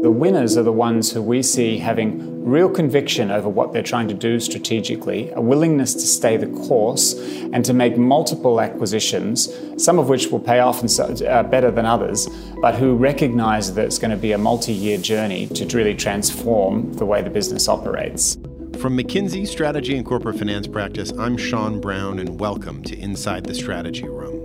The winners are the ones who we see having real conviction over what they're trying to do strategically, a willingness to stay the course, and to make multiple acquisitions, some of which will pay off and so, uh, better than others, but who recognize that it's going to be a multi year journey to really transform the way the business operates. From McKinsey Strategy and Corporate Finance Practice, I'm Sean Brown, and welcome to Inside the Strategy Room.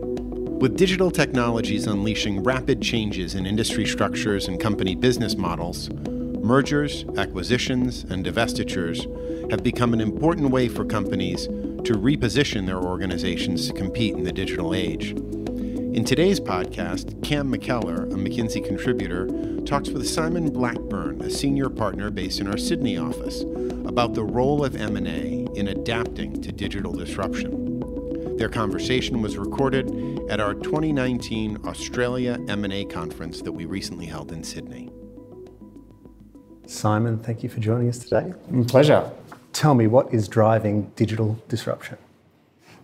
With digital technologies unleashing rapid changes in industry structures and company business models, mergers, acquisitions, and divestitures have become an important way for companies to reposition their organizations to compete in the digital age. In today's podcast, Cam MacKellar, a McKinsey contributor, talks with Simon Blackburn, a senior partner based in our Sydney office, about the role of M&A in adapting to digital disruption. Their conversation was recorded at our 2019 Australia M&A conference that we recently held in Sydney. Simon, thank you for joining us today. Pleasure. Tell me, what is driving digital disruption?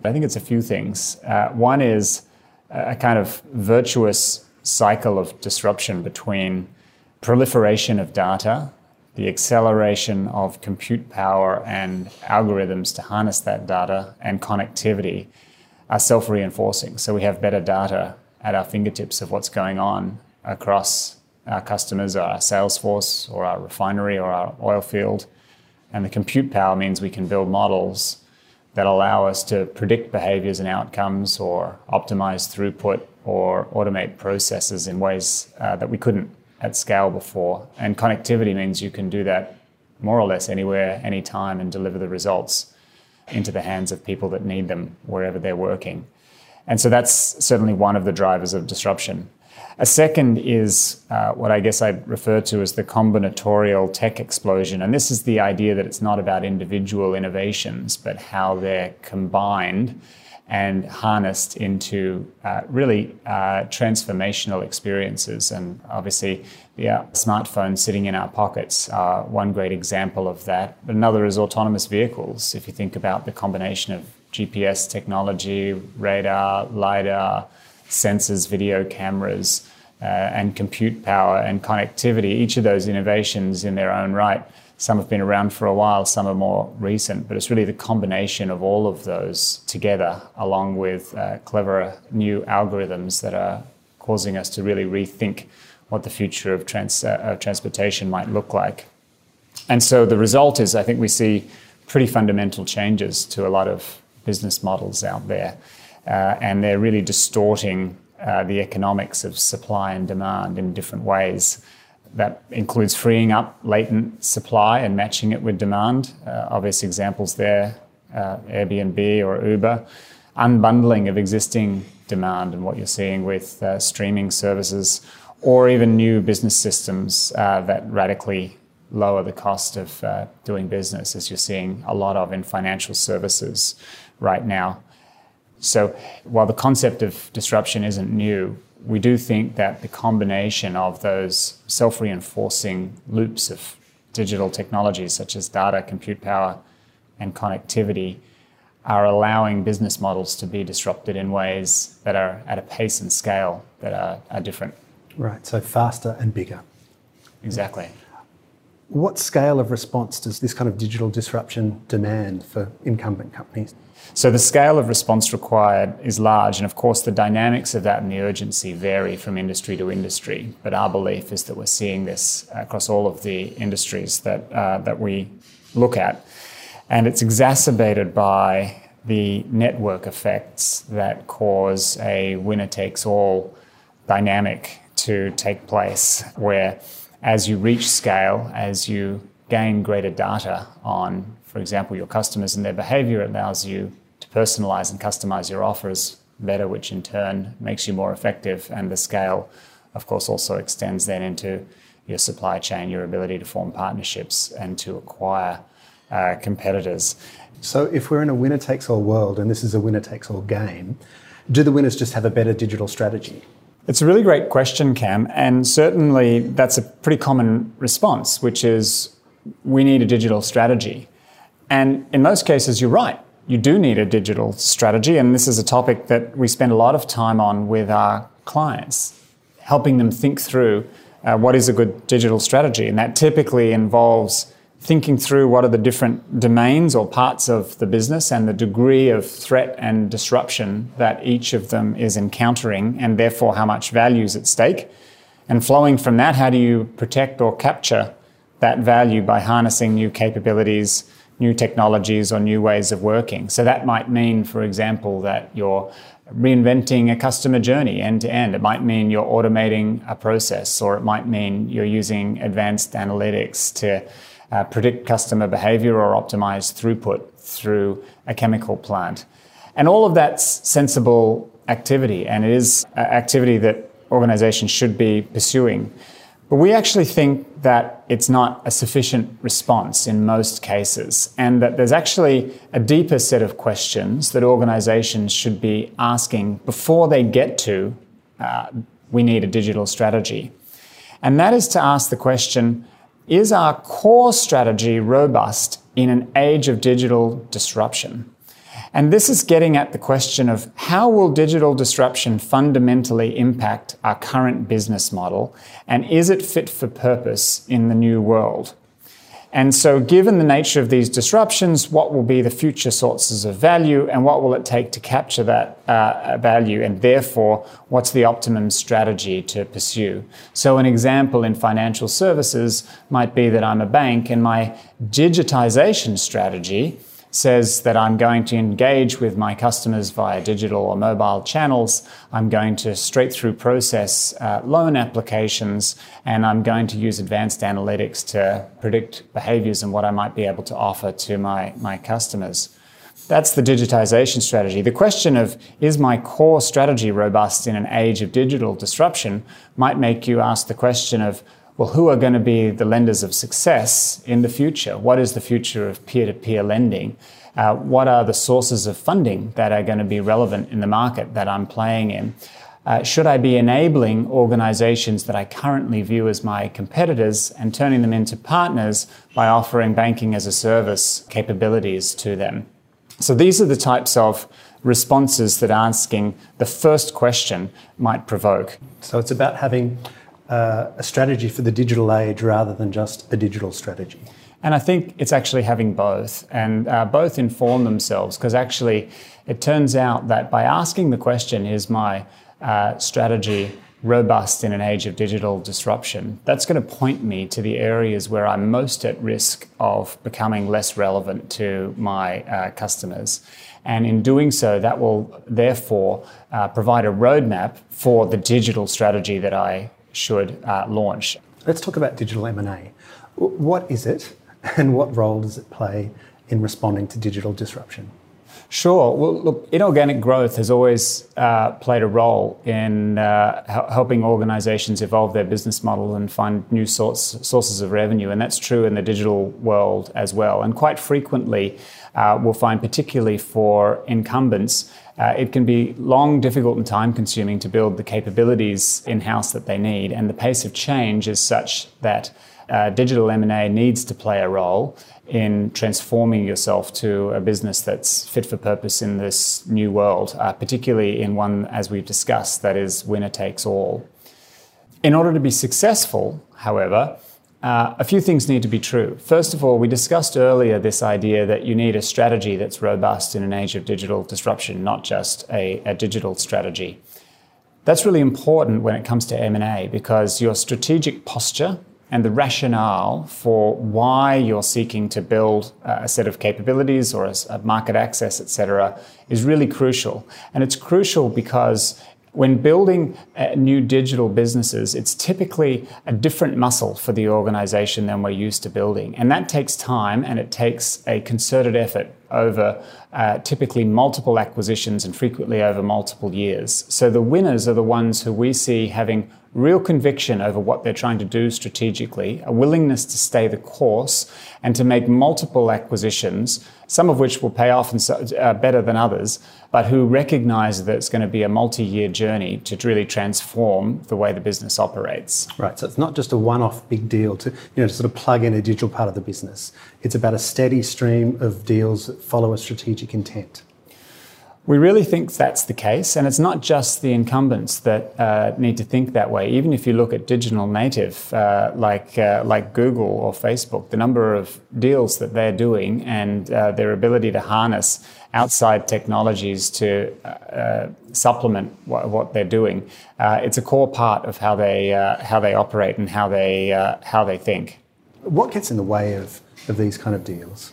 I think it's a few things. Uh, one is a kind of virtuous cycle of disruption between proliferation of data the acceleration of compute power and algorithms to harness that data and connectivity are self reinforcing. So we have better data at our fingertips of what's going on across our customers or our sales force or our refinery or our oil field. And the compute power means we can build models that allow us to predict behaviors and outcomes or optimize throughput or automate processes in ways uh, that we couldn't at scale before. And connectivity means you can do that more or less anywhere, anytime, and deliver the results into the hands of people that need them wherever they're working. And so that's certainly one of the drivers of disruption. A second is uh, what I guess I'd refer to as the combinatorial tech explosion. And this is the idea that it's not about individual innovations, but how they're combined and harnessed into uh, really uh, transformational experiences. And obviously, yeah, smartphones sitting in our pockets are one great example of that. But another is autonomous vehicles. If you think about the combination of GPS technology, radar, LiDAR, sensors, video cameras, uh, and compute power and connectivity, each of those innovations in their own right some have been around for a while, some are more recent, but it's really the combination of all of those together, along with uh, clever new algorithms that are causing us to really rethink what the future of, trans- uh, of transportation might look like. And so the result is, I think we see pretty fundamental changes to a lot of business models out there. Uh, and they're really distorting uh, the economics of supply and demand in different ways. That includes freeing up latent supply and matching it with demand. Uh, obvious examples there uh, Airbnb or Uber. Unbundling of existing demand and what you're seeing with uh, streaming services, or even new business systems uh, that radically lower the cost of uh, doing business, as you're seeing a lot of in financial services right now. So, while the concept of disruption isn't new, we do think that the combination of those self reinforcing loops of digital technologies such as data, compute power, and connectivity are allowing business models to be disrupted in ways that are at a pace and scale that are, are different. Right, so faster and bigger. Exactly. What scale of response does this kind of digital disruption demand for incumbent companies? So the scale of response required is large, and of course, the dynamics of that and the urgency vary from industry to industry. But our belief is that we're seeing this across all of the industries that uh, that we look at, and it's exacerbated by the network effects that cause a winner takes all dynamic to take place, where as you reach scale, as you gain greater data on, for example, your customers and their behavior, allows you to personalize and customize your offers better, which in turn makes you more effective. And the scale, of course, also extends then into your supply chain, your ability to form partnerships and to acquire uh, competitors. So, if we're in a winner takes all world and this is a winner takes all game, do the winners just have a better digital strategy? It's a really great question, Cam, and certainly that's a pretty common response, which is we need a digital strategy. And in most cases, you're right. You do need a digital strategy, and this is a topic that we spend a lot of time on with our clients, helping them think through uh, what is a good digital strategy? And that typically involves thinking through what are the different domains or parts of the business and the degree of threat and disruption that each of them is encountering, and therefore how much value is at stake. And flowing from that, how do you protect or capture that value by harnessing new capabilities, new technologies, or new ways of working? So that might mean, for example, that you're reinventing a customer journey end to end. It might mean you're automating a process, or it might mean you're using advanced analytics to uh, predict customer behavior or optimize throughput through a chemical plant. And all of that's sensible activity, and it is activity that organizations should be pursuing. But we actually think that it's not a sufficient response in most cases, and that there's actually a deeper set of questions that organizations should be asking before they get to uh, we need a digital strategy. And that is to ask the question is our core strategy robust in an age of digital disruption? And this is getting at the question of how will digital disruption fundamentally impact our current business model? And is it fit for purpose in the new world? And so, given the nature of these disruptions, what will be the future sources of value and what will it take to capture that uh, value? And therefore, what's the optimum strategy to pursue? So, an example in financial services might be that I'm a bank and my digitization strategy says that I'm going to engage with my customers via digital or mobile channels. I'm going to straight through process uh, loan applications, and I'm going to use advanced analytics to predict behaviors and what I might be able to offer to my, my customers. That's the digitization strategy. The question of is my core strategy robust in an age of digital disruption might make you ask the question of well, who are going to be the lenders of success in the future? What is the future of peer to peer lending? Uh, what are the sources of funding that are going to be relevant in the market that I'm playing in? Uh, should I be enabling organizations that I currently view as my competitors and turning them into partners by offering banking as a service capabilities to them? So these are the types of responses that asking the first question might provoke. So it's about having uh, a strategy for the digital age rather than just a digital strategy? And I think it's actually having both, and uh, both inform themselves because actually it turns out that by asking the question, is my uh, strategy robust in an age of digital disruption? That's going to point me to the areas where I'm most at risk of becoming less relevant to my uh, customers. And in doing so, that will therefore uh, provide a roadmap for the digital strategy that I should uh, launch. Let's talk about digital M&A. What is it and what role does it play in responding to digital disruption? Sure. Well, look, inorganic growth has always uh, played a role in uh, helping organizations evolve their business model and find new source, sources of revenue. And that's true in the digital world as well. And quite frequently, uh, we'll find, particularly for incumbents, uh, it can be long, difficult, and time consuming to build the capabilities in house that they need. And the pace of change is such that uh, digital M&A needs to play a role in transforming yourself to a business that's fit for purpose in this new world, uh, particularly in one, as we've discussed, that is winner takes all. In order to be successful, however, uh, a few things need to be true. First of all, we discussed earlier this idea that you need a strategy that's robust in an age of digital disruption, not just a, a digital strategy. That's really important when it comes to M&A because your strategic posture and the rationale for why you're seeking to build a set of capabilities or a market access, etc., is really crucial. And it's crucial because when building uh, new digital businesses, it's typically a different muscle for the organization than we're used to building. And that takes time and it takes a concerted effort over uh, typically multiple acquisitions and frequently over multiple years. So the winners are the ones who we see having real conviction over what they're trying to do strategically, a willingness to stay the course, and to make multiple acquisitions, some of which will pay off and so, uh, better than others, but who recognize that it's going to be a multi year journey to really transform the way the business operates. Right. So it's not just a one off big deal to, you know, to sort of plug in a digital part of the business. It's about a steady stream of deals that follow a strategic intent. We really think that's the case, and it's not just the incumbents that uh, need to think that way. Even if you look at digital native, uh, like uh, like Google or Facebook, the number of deals that they're doing and uh, their ability to harness outside technologies to uh, uh, supplement what, what, they're doing, it's a core part of how they how they operate and how they how they think. What gets in the way of, of these kind of deals?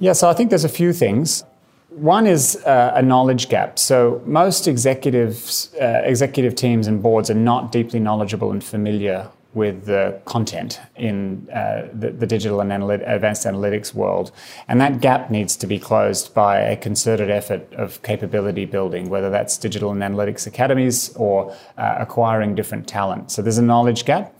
Yeah, so I think there's a few things. One is uh, a knowledge gap. So most executives, uh, executive teams and boards are not deeply knowledgeable and familiar with the content in uh, the, the, digital and advanced analytics world. And that gap needs to be closed by a concerted effort of capability building, whether that's digital and analytics academies or uh, acquiring different talent. So there's a knowledge gap.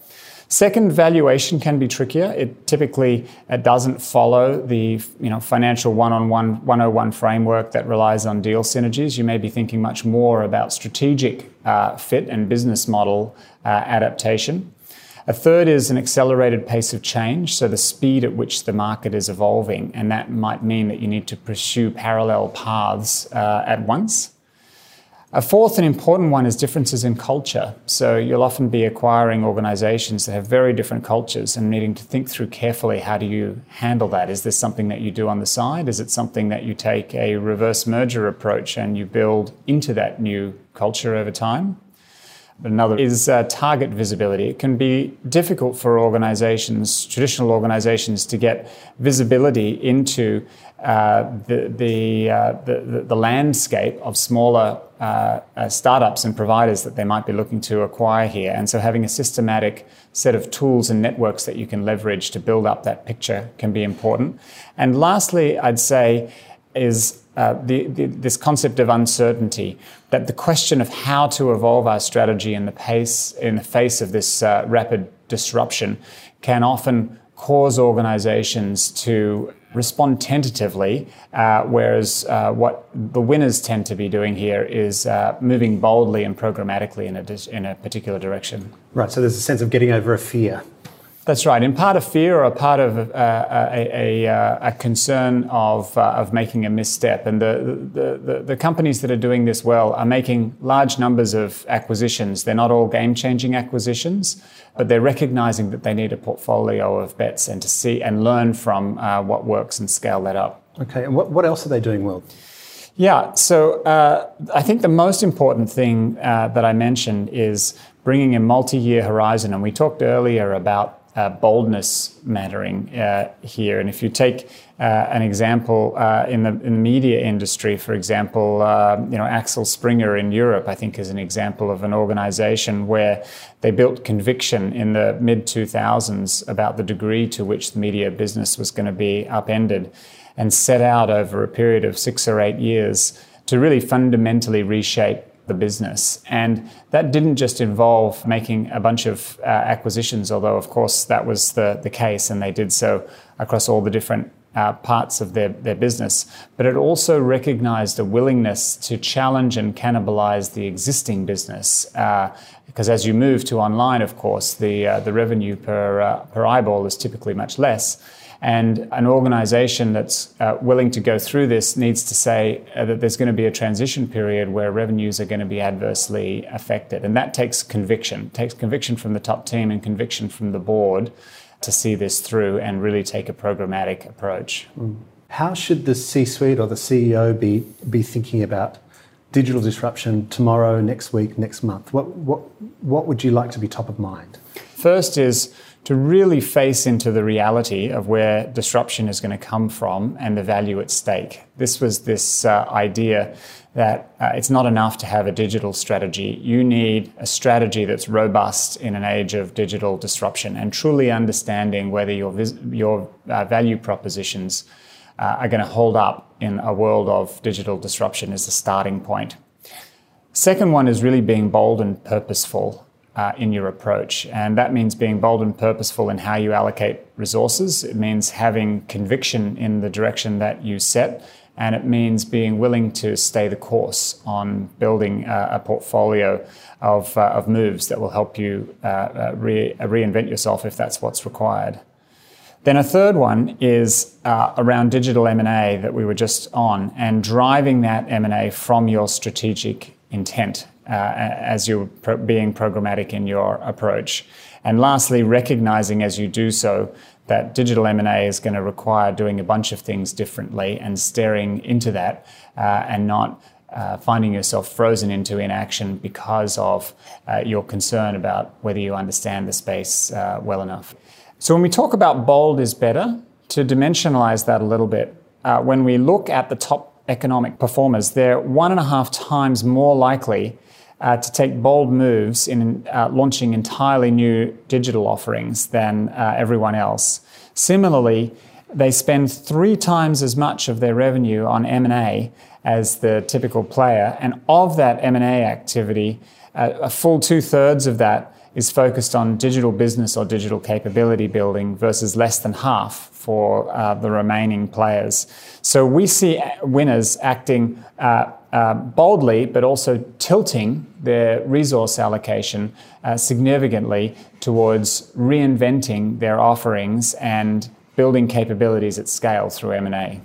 Second, valuation can be trickier. It typically doesn't follow the you know, financial one-on-one 101 framework that relies on deal synergies. You may be thinking much more about strategic uh, fit and business model uh, adaptation. A third is an accelerated pace of change, so the speed at which the market is evolving, and that might mean that you need to pursue parallel paths uh, at once. A fourth and important one is differences in culture. So you'll often be acquiring organizations that have very different cultures and needing to think through carefully how do you handle that? Is this something that you do on the side? Is it something that you take a reverse merger approach and you build into that new culture over time? Another is uh, target visibility. It can be difficult for organizations, traditional organizations, to get visibility into uh, the, the, uh, the, the, landscape of smaller uh, uh, startups and providers that they might be looking to acquire here. And so having a systematic set of tools and networks that you can leverage to build up that picture can be important. And lastly, I'd say is uh, the, the, this concept of uncertainty, that the question of how to evolve our strategy in the pace in the face of this uh, rapid disruption can often cause organizations to respond tentatively, uh, whereas uh, what the winners tend to be doing here is uh, moving boldly and programmatically in a, in a particular direction. Right, so there's a sense of getting over a fear. That's right. In part of fear or a part of uh, a, a, uh, a, concern of, uh, of making a misstep. And the, the, the, the, companies that are doing this well are making large numbers of acquisitions. They're not all game changing acquisitions, but they're recognizing that they need a portfolio of bets and to see and learn from uh, what works and scale that up. Okay. And what, what else are they doing well? Yeah, so uh, I think the most important thing uh, that I mentioned is bringing a multi year horizon. And we talked earlier about uh, boldness mattering uh, here. And if you take uh, an example uh, in the, in, the, media industry, for example, uh, you know Axel Springer in Europe, I think is an example of an organization where they built conviction in the mid 2000s about the degree to which the media business was going to be upended, and set out over a period of six or eight years to really fundamentally reshape the business. And that didn't just involve making a bunch of uh, acquisitions, although, of course, that was the, the case, and they did so across all the different uh, parts of their, their business. But it also recognized a willingness to challenge and cannibalize the existing business. Uh, because as you move to online, of course, the, uh, the revenue per, uh, per eyeball is typically much less. And an organization that's uh, willing to go through this needs to say uh, that there's going to be a transition period where revenues are going to be adversely affected. And that takes conviction, it takes conviction from the top team and conviction from the board to see this through and really take a programmatic approach. Mm. How should the C suite or the CEO be, be thinking about digital disruption tomorrow, next week, next month? What, what, what would you like to be top of mind? First is to really face into the reality of where disruption is going to come from and the value at stake. This was this uh, idea that uh, it's not enough to have a digital strategy. You need a strategy that's robust in an age of digital disruption and truly understanding whether your, vis- your uh, value propositions uh, are going to hold up in a world of digital disruption is the starting point. Second one is really being bold and purposeful uh, in your approach. And that means being bold and purposeful in how you allocate resources. It means having conviction in the direction that you set. And it means being willing to stay the course on building uh, a portfolio of, uh, of moves that will help you uh, uh, re- reinvent yourself if that's what's required. Then a third one is uh, around digital M&A that we were just on and driving that M&A from your strategic intent uh, as you're pro- being programmatic in your approach. And lastly, recognizing as you do so that digital M&A is going to require doing a bunch of things differently and staring into that uh, and not uh, finding yourself frozen into inaction because of uh, your concern about whether you understand the space uh, well enough. So when we talk about bold is better, to dimensionalize that a little bit, uh, when we look at the top economic performers, they're one and a half times more likely uh, to take bold moves in uh, launching entirely new digital offerings than uh, everyone else. Similarly, they spend three times as much of their revenue on M&A as the typical player, and of that M&A activity, uh, a full two thirds of that is focused on digital business or digital capability building versus less than half for uh, the remaining players. So we see winners acting uh, uh, boldly, but also tilting their resource allocation uh, significantly towards reinventing their offerings and building capabilities at scale through M&A.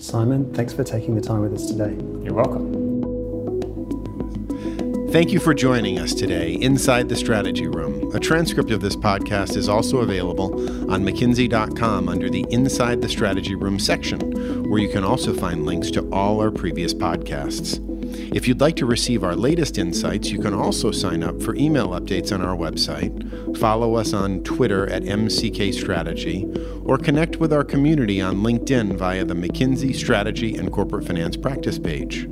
Simon, thanks for taking the time with us today. You're welcome. Thank you for joining us today inside the Strategy Room. A transcript of this podcast is also available on McKinsey.com under the Inside the Strategy Room section, where you can also find links to all our previous podcasts. If you'd like to receive our latest insights, you can also sign up for email updates on our website, follow us on Twitter at MCK Strategy, or connect with our community on LinkedIn via the McKinsey Strategy and Corporate Finance Practice page.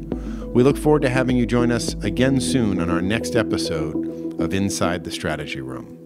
We look forward to having you join us again soon on our next episode of Inside the Strategy Room.